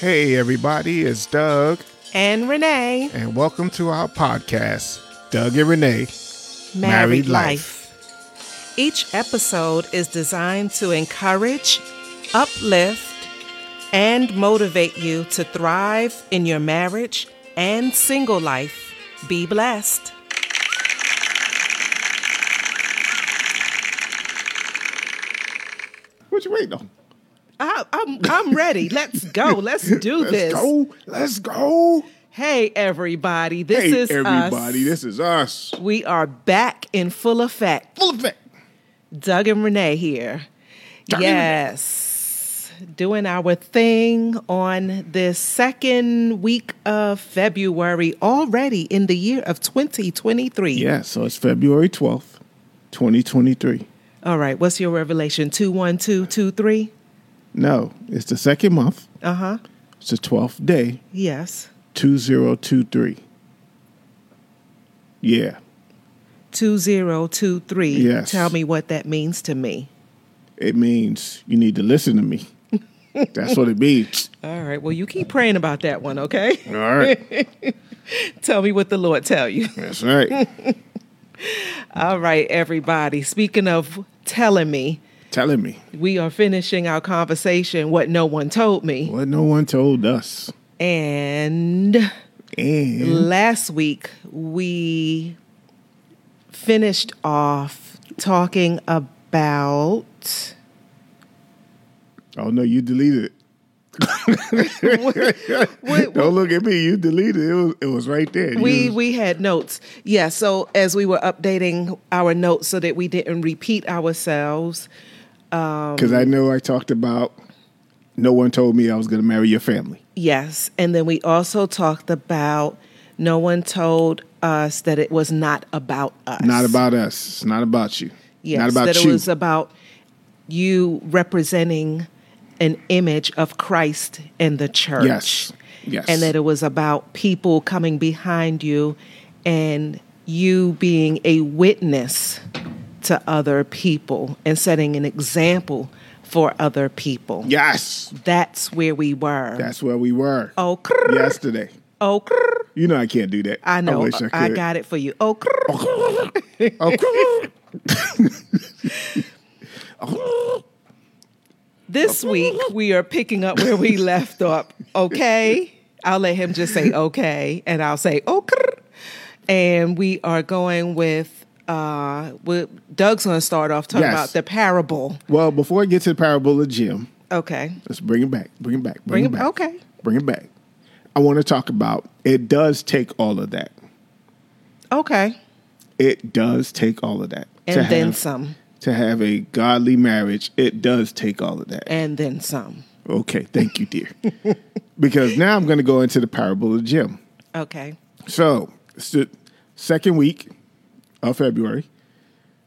Hey, everybody, it's Doug, and Renee. and welcome to our podcast, Doug and Renee. Married Married, Life. Life. Each episode is designed to encourage, uplift, and motivate you to thrive in your marriage and single life. Be blessed. What you waiting on? I, I'm I'm ready. Let's go. Let's do this. Let's this. go. Let's go. Hey everybody, this hey, is everybody, us. this is us. we are back in full effect. Full effect. Doug and Renee here. Doug Renee. yes. Doing our thing on this second week of February, already in the year of 2023. Yeah, so it's February 12th, 2023. All right. What's your revelation? 21223? No, it's the second month. Uh huh. It's the 12th day, Yes. 2023. Yeah. 2023. Yes. Tell me what that means to me. It means you need to listen to me. That's what it means. All right. Well, you keep praying about that one, okay? All right. Tell me what the Lord tell you. That's right. All right, everybody. Speaking of telling me, Telling me we are finishing our conversation what no one told me what no one told us. and And last week we finished off talking about oh no, you deleted it. what- Don't look at me. You deleted it. It was, it was right there. We was- we had notes yeah so as we were updating our notes so that we didn't repeat ourselves Um, because I know I talked about no one told me I was going to marry your family. yes and then we also talked about no one told us that it was not about us Not about us. It's not about you. Yes, not about that you. it was about you representing an image of Christ in the church. Yes. Yes. And that it was about people coming behind you and you being a witness to other people and setting an example for other people. yes. That's where we were. That's where we were oh, crrr, yesterday. oh, crrr. You know I can't do that. I know. wish I, I, got it for you. Oh, crrr. Oh, oh, oh This oh, week we are picking up where we left off. Okay, I'll let him just say okay, and I'll say okay. And we are going with. Uh, with, Doug's going to start off talking Yes. about the parable. well, before I get to the parable of gym, Okay, let's bring it back. Bring it back. bring Bring, it back. Okay, Bring it back. I want to talk about it does take all of that. okay, It does take all of that. and to then have, some, To have a godly marriage, it does take all of that. and then some. Okay, thank you, dear. because now I'm going to go into the parable of gym. Okay, So the second week of February,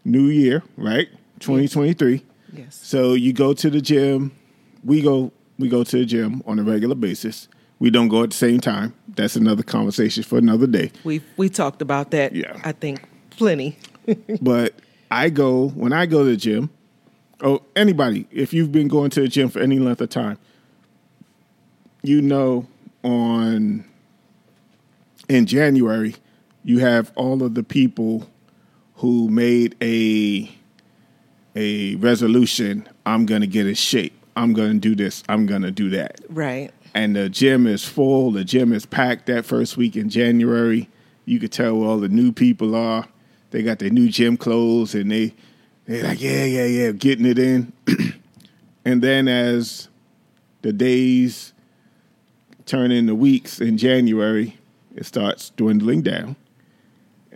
New Year, right? 2023. yes, So you go to the gym. We go. We go to the gym on a regular basis. We don't go at the same time. That's another conversation for another day. we we talked about that. Yeah. I think plenty. but I go when I go to the gym. Oh, anybody, if you've been going to the gym for any length of time, you know on in January you have all of the people who made a a resolution. I'm to get in shape. I'm to do this. I'm to do that Right. and the gym is full. The gym is packed that first week in January. You could tell where all the new people are. They got their new gym clothes and they they like, yeah, yeah, yeah, getting it in. and then as the days turn into weeks in January, it starts dwindling down.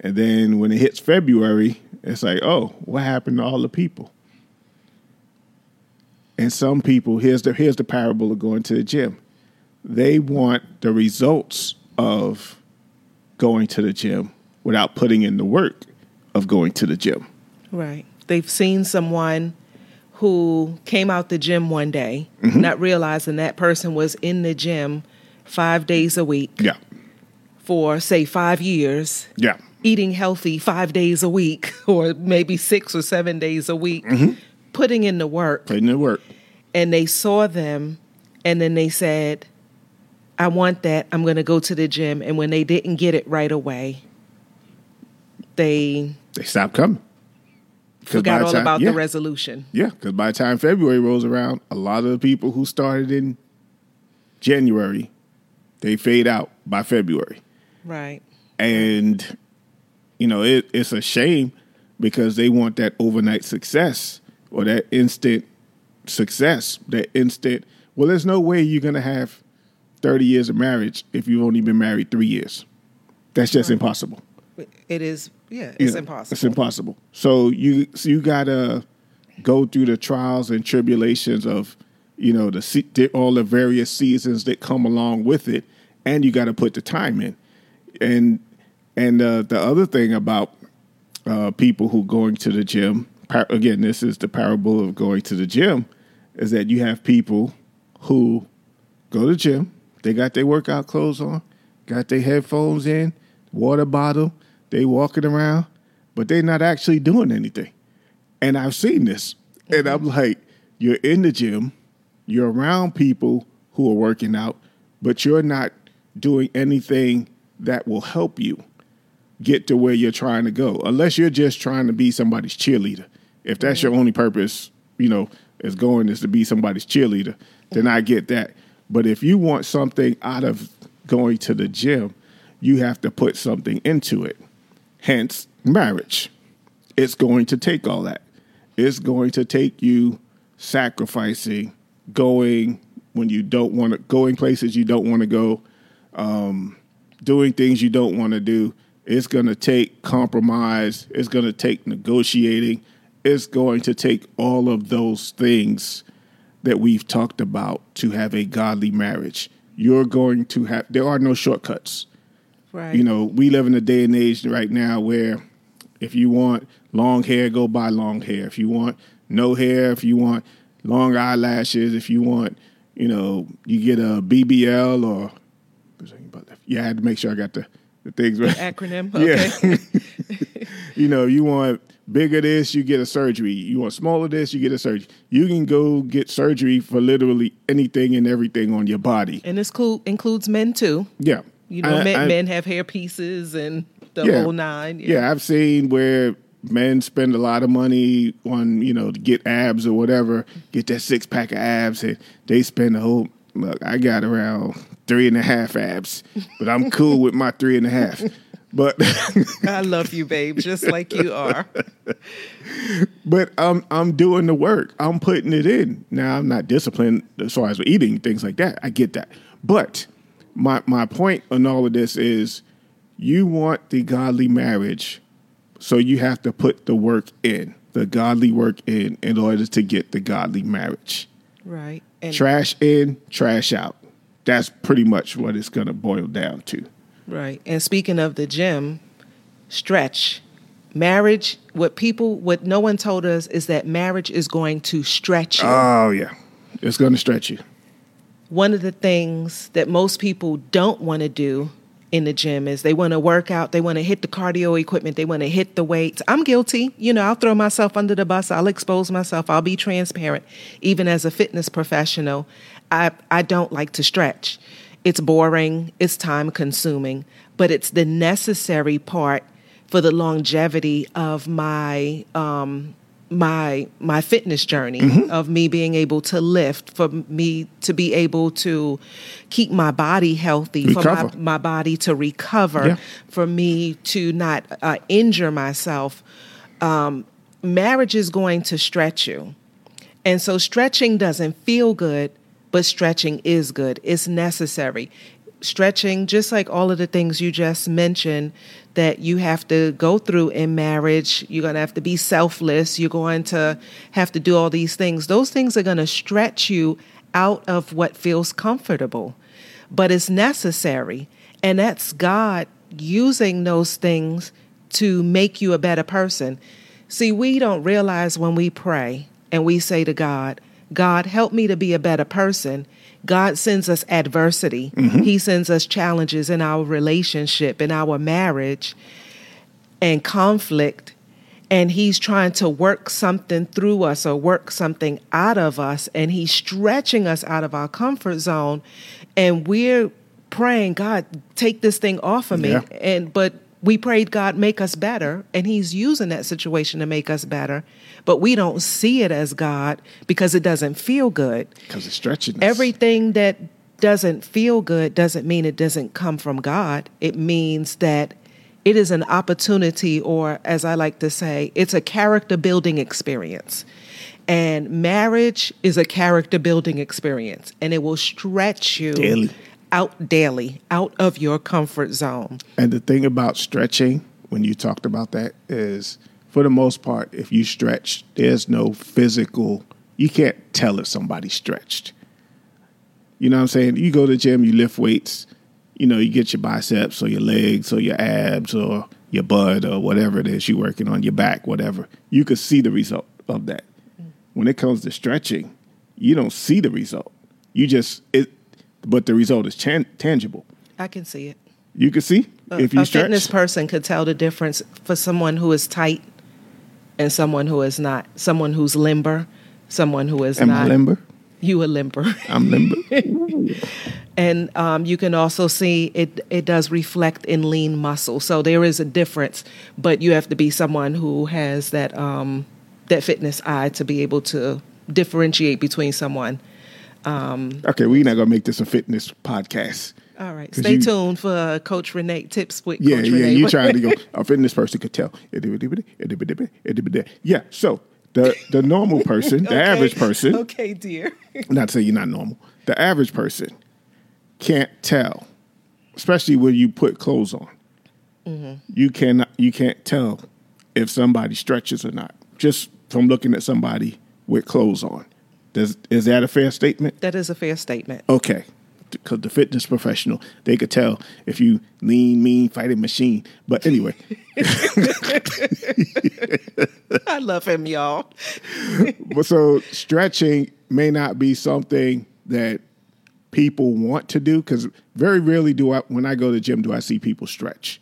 And then when it hits February, it's like, oh, what happened to all the people? And some people, here's the here's the parable of going to the gym. They want the results of going to the gym without putting in the work of going to the gym. Right. They've seen someone who came out the gym one day, Mm-hmm. not realizing that person was in the gym five days a week Yeah. for, say, five years, Yeah. Eating healthy five days a week, or maybe six or seven days a week, Mm-hmm. putting in the work. Putting in the work. And they saw them, and then they said, I want that. I'm going to go to the gym. And when they didn't get it right away, they They stopped coming. forgot all time- about yeah, the resolution. Yeah, because by the time February rolls around, a lot of the people who started in January, they fade out by February. Right. And, you know, it, it's a shame because they want that overnight success or that instant success, that instant. Well, there's no way you're going to have 30 years of marriage if you've only been married three years. That's just impossible. It is, yeah, You it's know, impossible. It's impossible. So you so you gotta go through the trials and tribulations of you know the the- all the various seasons that come along with it, and you got to put the time in. And and uh, the other thing about uh, people who going to the gym, par- again, this is the parable of going to the gym, is that you have people who go to the gym, they got their workout clothes on, got their headphones in, water bottle, they walking around, but they're not actually doing anything. And I've seen this. And I'm like, you're in the gym, you're around people who are working out, but you're not doing anything that will help you get to where you're trying to go, unless you're just trying to be somebody's cheerleader. If that's your only purpose, you know, is going is to be somebody's cheerleader, then I get that. But if you want something out of going to the gym, you have to put something into it. Hence, marriage. It's going to take all that. It's going to take you sacrificing, going when you don't want to, going places you don't want to go, um, doing things you don't want to do. It's going to take compromise. It's going to take negotiating. It's going to take all of those things that we've talked about to have a godly marriage. You're going to have, there are no shortcuts. Right. You know, we live in a day and age right now where if you want long hair, go buy long hair. If you want no hair, if you want long eyelashes, if you want, you know, you get a BBL or yeah, I had to make sure I got the, the things right. Acronym. Yeah. You know, you want bigger this, you get a surgery. You want smaller this, you get a surgery. You can go get surgery for literally anything and everything on your body. and this cool includes men too. Yeah. You know, I- men, I- men have hair pieces and the Yeah. whole nine. Yeah, I've seen where men spend a lot of money on, you know, to get abs or whatever, get that six pack of abs, and they spend the whole. Look, I got around three and a half abs, but I'm cool with my three and a half. But I love you, babe, just like you are. but I'm I'm doing the work. I'm putting it in. Now I'm not disciplined as far as eating things like that. I get that. But my my point on all of this is you want the godly marriage, so you have to put the work in, the godly work in in order to get the godly marriage. Right. And Trash in, trash out. That's pretty much what it's going to boil down to. right. And speaking of the gym, stretch. Marriage, what people what no one told us is that marriage is going to stretch you. Oh yeah. It's going to stretch you. one of the things that most people don't want to do in the gym is they want to work out, they want to hit the cardio equipment, they want to hit the weights. I'm guilty. You know, I'll throw myself under the bus, I'll expose myself, I'll be transparent. Even as a fitness professional, I I don't like to stretch. It's boring, it's time consuming, but it's the necessary part for the longevity of my um my my fitness journey of me being able to lift for me to be able to keep my body healthy for my, my body to recover Yeah. for me to not uh, injure myself um, marriage is going to stretch you and so stretching doesn't feel good, but stretching is good. It's necessary. Stretching, just like all of the things you just mentioned that you have to go through in marriage, you're going to have to be selfless, you're going to have to do all these things. Those things are going to stretch you out of what feels comfortable, but it's necessary. And that's God using those things to make you a better person. See, we don't realize when we pray and we say to God, God, help me to be a better person. God sends us adversity. Mm-hmm. He sends us challenges in our relationship, in our marriage, and conflict. And He's trying to work something through us or work something out of us. And He's stretching us out of our comfort zone. And we're praying, God, take this thing off of me. Yeah. And but we prayed, God, make us better, and He's using that situation to make us better. But we don't see it as God because it doesn't feel good. Because it's stretching. Everything that doesn't feel good doesn't mean it doesn't come from God. It means that it is an opportunity, or as I like to say, it's a character building experience. And marriage is a character building experience, and it will stretch you Daily. Out daily, out of your comfort zone. And the thing about stretching, when you talked about that, is for the most part, if you stretch, there's no physical, you can't tell if somebody's stretched. You know what I'm saying? You go to the gym, you lift weights, you know, you get your biceps or your legs or your abs or your butt or whatever it is you're working on, your back, whatever. You could see the result of that. When it comes to stretching, you don't see the result. You just, it, but the result is tan- tangible. I can see it. You can see A, if you a stretch. fitness person could tell the difference for someone who is tight and someone who is not. Someone who's limber, someone who is Am not. I limber? You a limber. I'm limber. and um, you can also see it it does reflect in lean muscle so there is a difference but you have to be someone who has that um, that fitness eye to be able to differentiate between someone okay, we're not gonna make this a fitness podcast. All right, stay you- tuned for coach renee tips with Yeah, coach yeah. renee You trying to go? A fitness person could tell. Yeah. So the the normal person, the Okay. average person, okay dear not to say you're not normal, the average person can't tell, especially when you put clothes on. Mm-hmm. You cannot. You can't tell if somebody stretches or not just from looking at somebody with clothes on. Does is that a fair statement? that is a fair statement Okay. Because the fitness professional, they could tell if you lean, mean, fighting machine. But anyway, i love him y'all but so stretching may not be something that people want to do because very rarely do I, when I go to the gym, do I see people stretch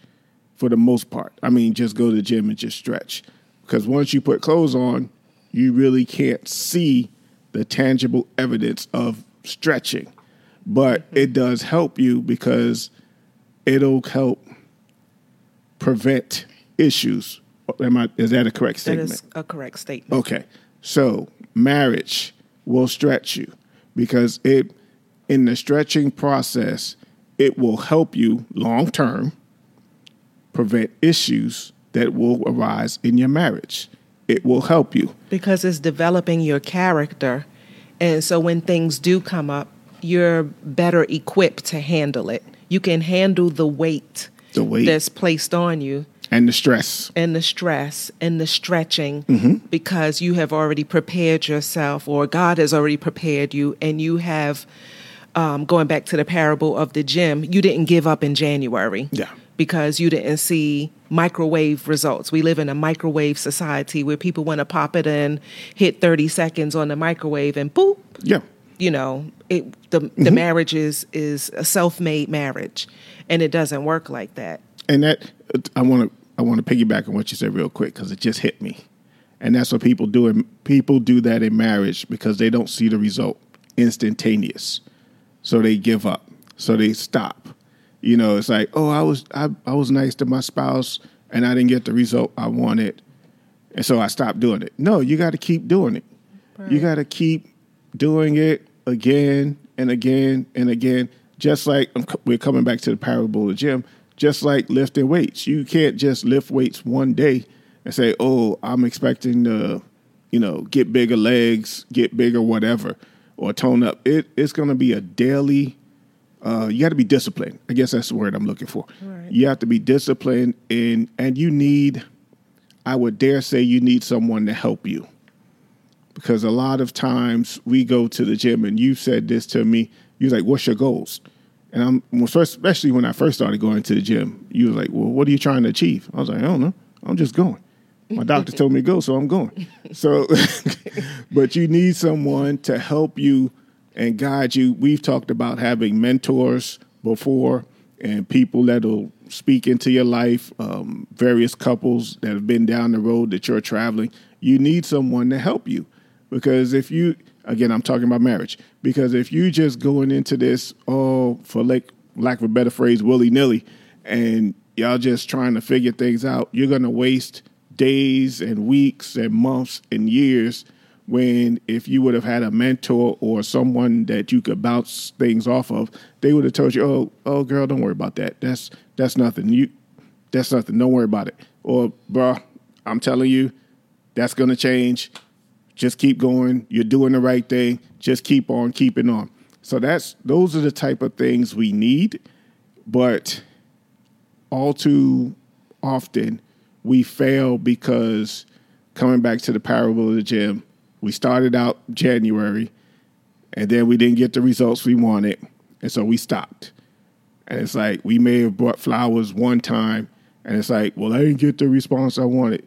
for the most part. I mean, just go to the gym and just stretch. Because once you put clothes on, you really can't see the tangible evidence of stretching. But mm-hmm. it does help you because it'll help prevent issues. Am I, is that a correct statement? is a correct statement Okay. So marriage will stretch you because it in the stretching process, it will help you long term prevent issues that will arise in your marriage. It will help you. because it's developing your character. And so when things do come up, you're better equipped to handle it. You can handle the weight, The weight. that's placed on you And the stress. and the stress and the stretching Mm-hmm. because you have already prepared yourself or God has already prepared you and you have um, going back to the parable of the gym, you didn't give up in January. Yeah. Because you didn't see microwave results. We live in a microwave society where people want to pop it in, hit 30 seconds on the microwave, and boop, Yeah. you know, it, the, the mm-hmm. marriage is, is a self made marriage. And it doesn't work like that. And that I want to I want to piggyback on what you said real quick because it just hit me. And that's what people do. In, people do that in marriage because they don't see the result instantaneous, so they give up. So they stop. You know, it's like, oh, I was I, I was nice to my spouse and I didn't get the result I wanted, and so I stopped doing it. No, you got to keep doing it. You got to keep doing it again and again and again. Just like I'm we're coming back to the parable of the gym, just like lifting weights. You can't just lift weights one day and say, "Oh, I'm expecting to, you know, get bigger legs, get bigger whatever, or tone up." It, it's going to be a daily. Uh, you got to be disciplined. I guess that's the word I'm looking for. Right. You have to be disciplined, in, and you need. I would dare say you need someone to help you because a lot of times we go to the gym and you said this to me You're like what's your goals and i'm well, first, especially when i first started going to the gym you were like well what are you trying to achieve i was like i don't know i'm just going my doctor told me to go so i'm going so but you need someone to help you and guide you. We've talked about having mentors before and people that'll speak into your life um, various couples that have been down the road that you're traveling. You need someone to help you because if you again i'm talking about marriage because if you just going into this oh for like lack of a better phrase, willy nilly, and y'all just trying to figure things out, you're gonna waste days and weeks and months and years when if you would have had a mentor or someone that you could bounce things off of, they would have told you, "Oh, oh, girl, don't worry about that. That's that's nothing. You, that's nothing. Don't worry about it." Or, "Bruh, I'm telling you, that's gonna change. Just keep going. You're doing the right thing. Just keep on keeping on." So that's those are the type of things we need, but all too often we fail because coming back to the parable of the gem we started out January, and then we didn't get the results we wanted, and so we stopped. And it's like we may have bought flowers one time, and it's like, well, I didn't get the response I wanted.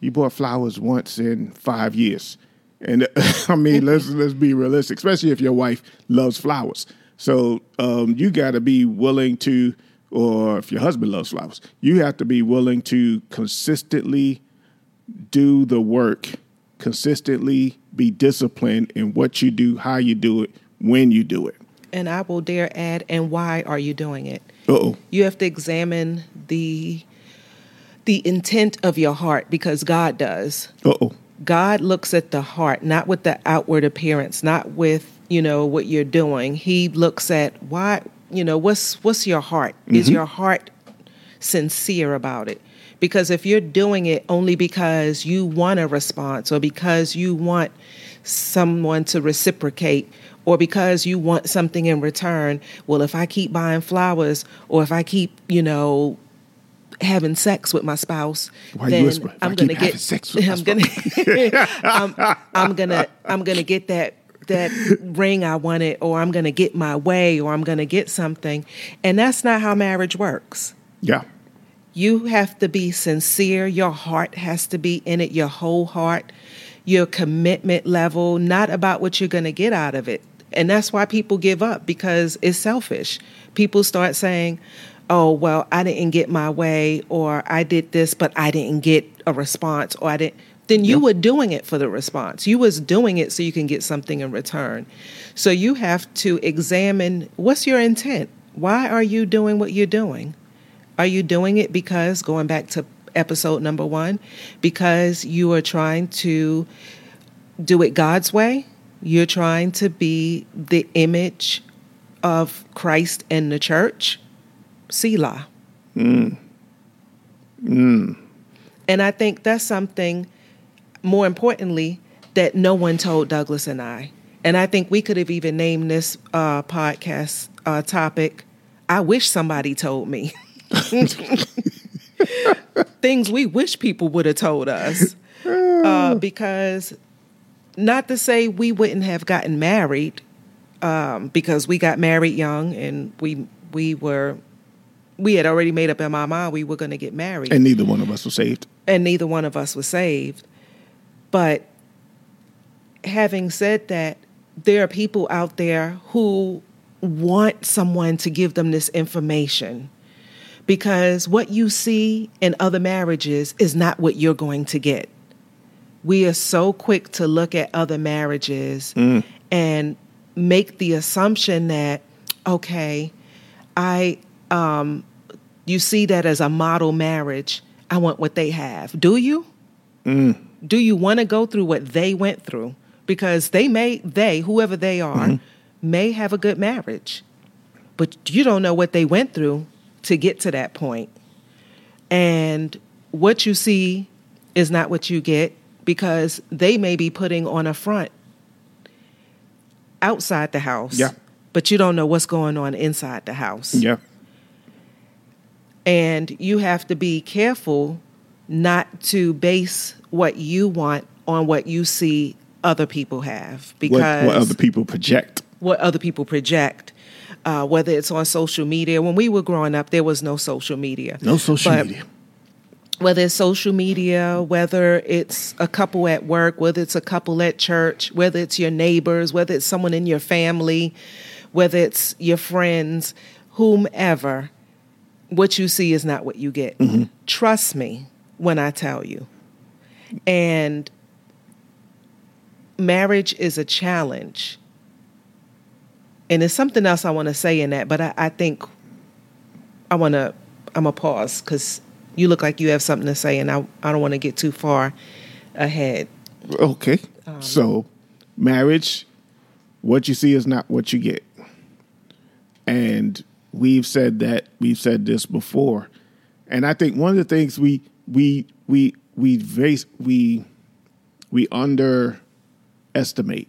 You bought flowers once in five years, and I mean, let's let's be realistic, especially if your wife loves flowers. So um, you got to be willing to, or if your husband loves flowers, you have to be willing to consistently do the work consistently be disciplined in what you do, how you do it, when you do it. And I will dare add, and why are you doing it? oh. You have to examine the the intent of your heart because God does. Oh. God looks at the heart, not with the outward appearance, not with, you know, what you're doing. He looks at why, you know, what's what's your heart? Is mm-hmm. your heart sincere about it? Because if you're doing it only because you want a response or because you want someone to reciprocate or because you want something in return, well, if I keep buying flowers or if I keep, you know, having sex with my spouse, Why then I I'm gonna get sex with I'm gonna I'm, I'm gonna I'm gonna get that that ring I wanted or I'm gonna get my way or I'm gonna get something. And that's not how marriage works. Yeah. You have to be sincere. Your heart has to be in it, your whole heart, your commitment level, not about what you're going to get out of it. And that's why people give up because it's selfish. People start saying, oh, well, I didn't get my way, or I did this, but I didn't get a response, or I didn't. Then you were doing it for the response. You was doing it so you can get something in return. So you have to examine what's your intent. Why are you doing what you're doing? Are you doing it because, going back to episode number one, because you are trying to do it God's way? You're trying to be the image of Christ in the church? Selah. And I think that's something, more importantly, that no one told Douglas and I. And I think we could have even named this uh, podcast uh, topic, I wish somebody told me. Things we wish people would have told us. Uh, because not to say we wouldn't have gotten married, um, because we got married young and we we were we had already made up in my mind we were going to get married And neither one of us was saved. and neither one of us was saved. But having said that, there are people out there who want someone to give them this information because what you see in other marriages is not what you're going to get. We are so quick to look at other marriages mm. and make the assumption that, okay, I um, you see that as a model marriage. I want what they have. Do you? Mm. Do you want to go through what they went through? Because they may, they, whoever they are, mm-hmm. may have a good marriage, but you don't know what they went through to get to that point. And what you see is not what you get because they may be putting on a front outside the house. Yeah. But you don't know what's going on inside the house. Yeah. And you have to be careful not to base what you want on what you see other people have What, because what other people project. what other people project, uh, whether it's on social media. When we were growing up, there was no social media. No social But media. Whether it's social media, whether it's a couple at work, whether it's a couple at church, whether it's your neighbors, whether it's someone in your family, whether it's your friends, whomever, what you see is not what you get. Trust me when I tell you. And marriage is a challenge. And there's something else I want to say in that, but I, I think I want to I'm a pause because you look like you have something to say, and I I don't want to get too far ahead. Okay. Um, so, marriage, what you see is not what you get. And we've said that, we've said this before. And I think one of the things we we we we base, we we underestimate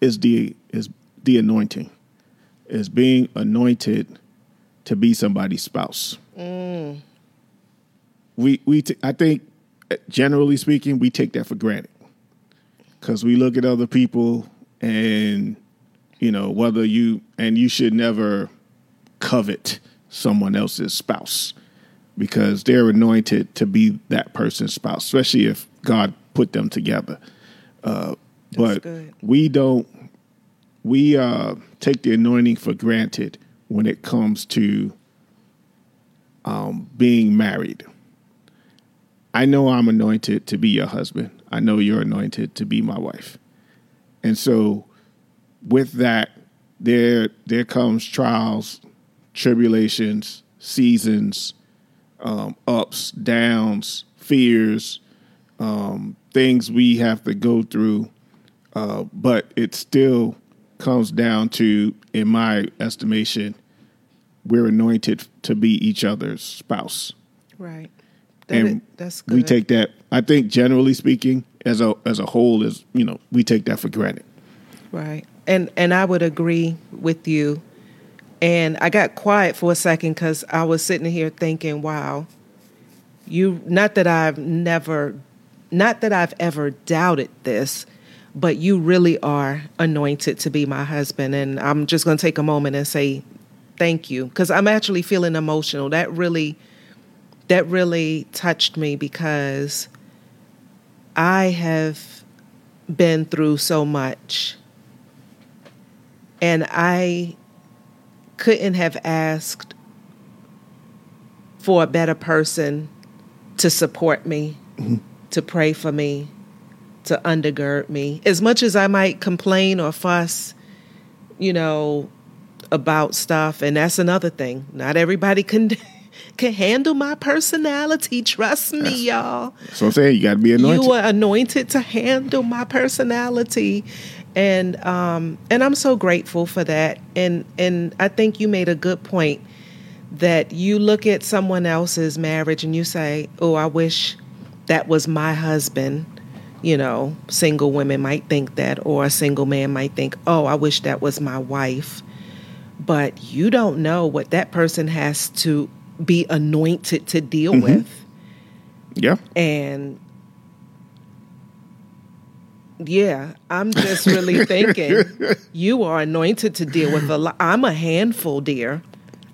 is the is the anointing. Is being anointed to be somebody's spouse. We we t- I think generally speaking, we take that for granted because we look at other people and you know whether you and you should never covet someone else's spouse because they're anointed to be that person's spouse especially if god put them together uh, but good. we don't we uh, take the anointing for granted when it comes to um, being married I know I'm anointed to be your husband. I know you're anointed to be my wife. And so with that, there there comes trials, tribulations, seasons, um, ups, downs, fears, um, things we have to go through. Uh, but it still comes down to, in my estimation, we're anointed to be each other's spouse Right. That and is- that's good. we take that. I think generally speaking, as a as a whole, is you know we take that for granted. Right. And and I would agree with you. And I got quiet for a second cuz I was sitting here thinking, wow. You not that I've never not that I've ever doubted this, but you really are anointed to be my husband and I'm just going to take a moment and say thank you cuz I'm actually feeling emotional. That really that really touched me because I have been through so much and I couldn't have asked for a better person to support me, mm-hmm. to pray for me, to undergird me. As much as I might complain or fuss, you know, about stuff, and that's another thing. Not everybody can can handle my personality. Trust me, y'all So I'm saying you got to be anointed. you were anointed to handle my personality and um and I'm so grateful for that and and I think you made a good point that you look at someone else's marriage and you say oh I wish that was my husband you know single women might think that or a single man might think oh I wish that was my wife but you don't know what that person has to be anointed to deal mm-hmm. with yeah, and yeah, I'm just really thinking you are anointed to deal with a lot. I'm a handful, dear.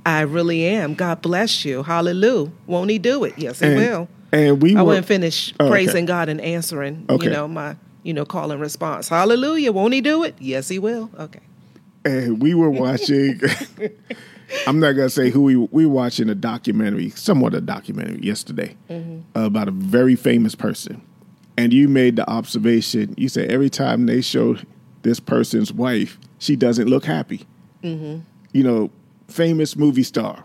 I really am. God bless you. Hallelujah. Won't he do it? Yes, he and, will. And we I were wouldn't finish Oh, okay. praising God and answering, Okay. you know, my, you know, call and response. Hallelujah. Won't he do it? Yes, he will. Okay. and we were watching. I'm not gonna say who we we were watching a documentary, somewhat a documentary yesterday mm-hmm. uh, about a very famous person, and you made the observation. You said every time they show this person's wife, she doesn't look happy. Mm-hmm. You know, famous movie star,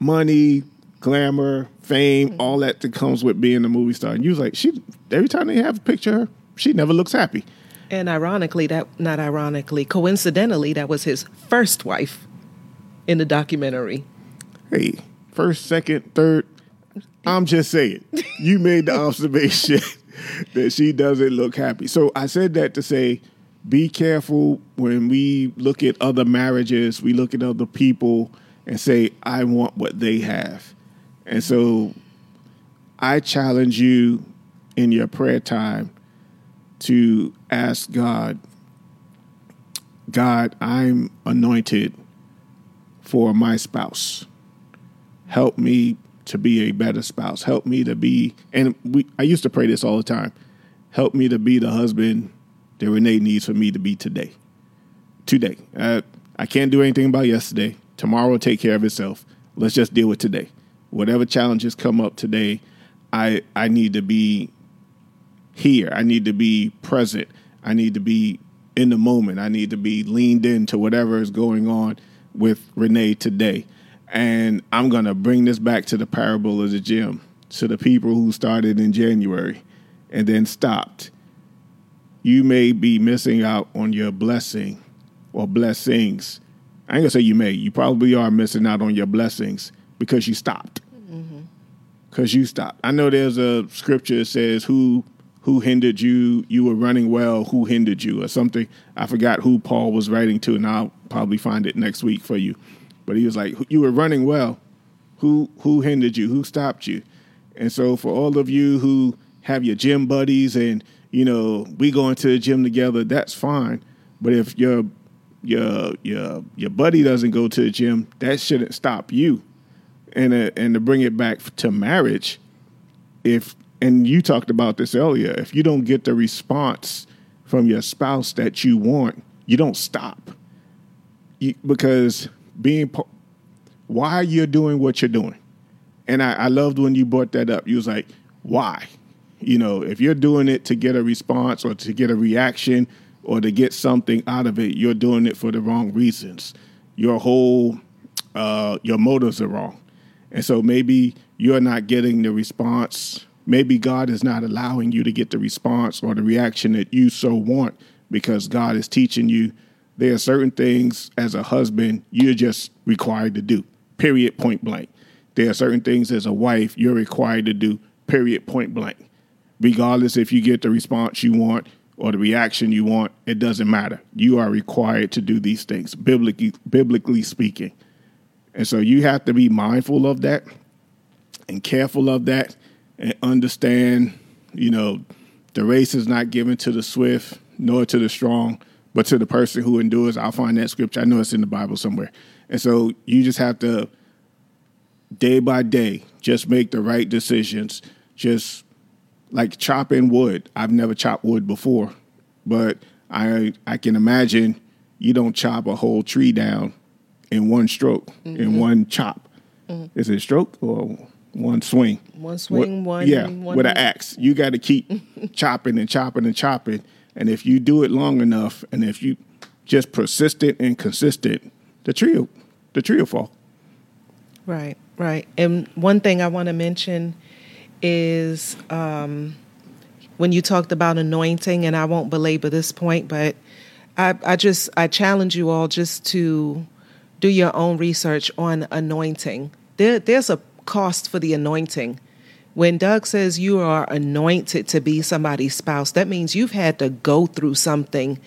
money, glamour, fame, mm-hmm. all that that comes with being a movie star. And you was like, she every time they have a picture of her, she never looks happy. And ironically, that, not ironically, coincidentally, that was his first wife in the documentary. Hey, first, second, third. I'm just saying, you made the observation that she doesn't look happy. So I said that to say, be careful when we look at other marriages, we look at other people and say, I want what they have. And so I challenge you in your prayer time to ask God, God, I'm anointed for my spouse. Help me to be a better spouse. Help me to be, and we, I used to pray this all the time. Help me to be the husband that Renee needs for me to be today. Today. Uh, I can't do anything about yesterday. Tomorrow will take care of itself. Let's just deal with today. Whatever challenges come up today, I I need to be here. I need to be present. I need to be in the moment. I need to be leaned into whatever is going on with Renee today. And I'm going to bring this back to the parable of the gym, to the people who started in January and then stopped. You may be missing out on your blessing or blessings. I ain't gonna say you may. You probably are missing out on your blessings because you stopped. Because you stopped. I know there's a scripture that says, "Who who hindered you? You were running well. Who hindered you?" or something. I forgot who Paul was writing to, and I'll probably find it next week for you. But he was like, "You were running well. Who who hindered you? Who stopped you?" And so, for all of you who have your gym buddies and you know we go into the gym together, that's fine. But if your your your your buddy doesn't go to the gym, that shouldn't stop you. And uh, and to bring it back to marriage, if and you talked about this earlier, if you don't get the response from your spouse that you want, you don't stop. You, because being why you're doing what you're doing. And I, I loved when you brought that up. You was like, why? You know, if you're doing it to get a response or to get a reaction or to get something out of it, you're doing it for the wrong reasons. Your whole uh, your motives are wrong. And so maybe you're not getting the response. Maybe God is not allowing you to get the response or the reaction that you so want because God is teaching you there are certain things as a husband you're just required to do, period, point blank. There are certain things as a wife you're required to do, period, point blank. Regardless if you get the response you want or the reaction you want, it doesn't matter. You are required to do these things, biblically, biblically speaking. And so you have to be mindful of that and careful of that and understand, you know, the race is not given to the swift nor to the strong, but to the person who endures. I'll find that scripture. I know it's in the Bible somewhere. And so you just have to, day by day, just make the right decisions. Just like chopping wood. I've never chopped wood before, but I I can imagine you don't chop a whole tree down in one stroke, mm-hmm. in one chop. Mm-hmm. Is it stroke or one swing? One swing, what, one yeah, one with an axe. You got to keep chopping and chopping and chopping, and if you do it long enough, and if you just persistent and consistent, the tree the tree will fall. Right, right. And one thing I want to mention is um, when you talked about anointing, and I won't belabor this point, but I, I just I challenge you all just to do your own research on anointing. There, there's a cost for the anointing. When Doug says you are anointed to be somebody's spouse, that means you've had to go through something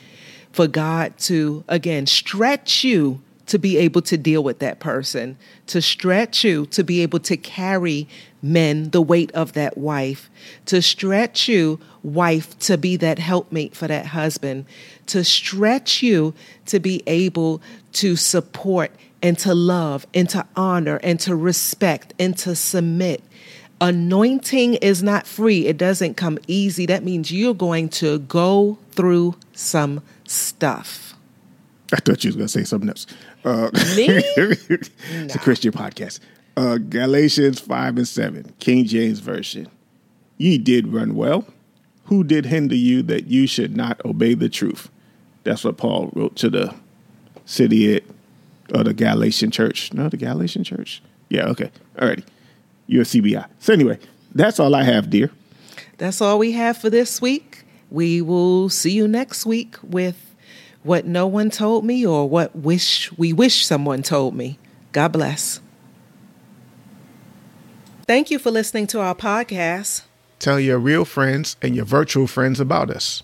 for God to, again, stretch you to be able to deal with that person, to stretch you to be able to carry men the weight of that wife, to stretch you, wife, to be that helpmate for that husband, to stretch you to be able to support and to love and to honor and to respect and to submit. Anointing is not free. It doesn't come easy. That means you're going to go through some stuff. I thought you was going to say something else. Uh, Me? it's a Christian podcast. Uh, Galatians 5 and 7, King James Version. Ye did run well. Who did hinder you that you should not obey the truth? That's what Paul wrote to the city at, or the Galatian church. No, the Galatian church. Yeah, okay. Alrighty. You're a CBI. So anyway, that's all I have, dear. That's all we have for this week. We will see you next week with what no one told me or what wish we wish someone told me. God bless. Thank you for listening to our podcast. Tell your real friends and your virtual friends about us.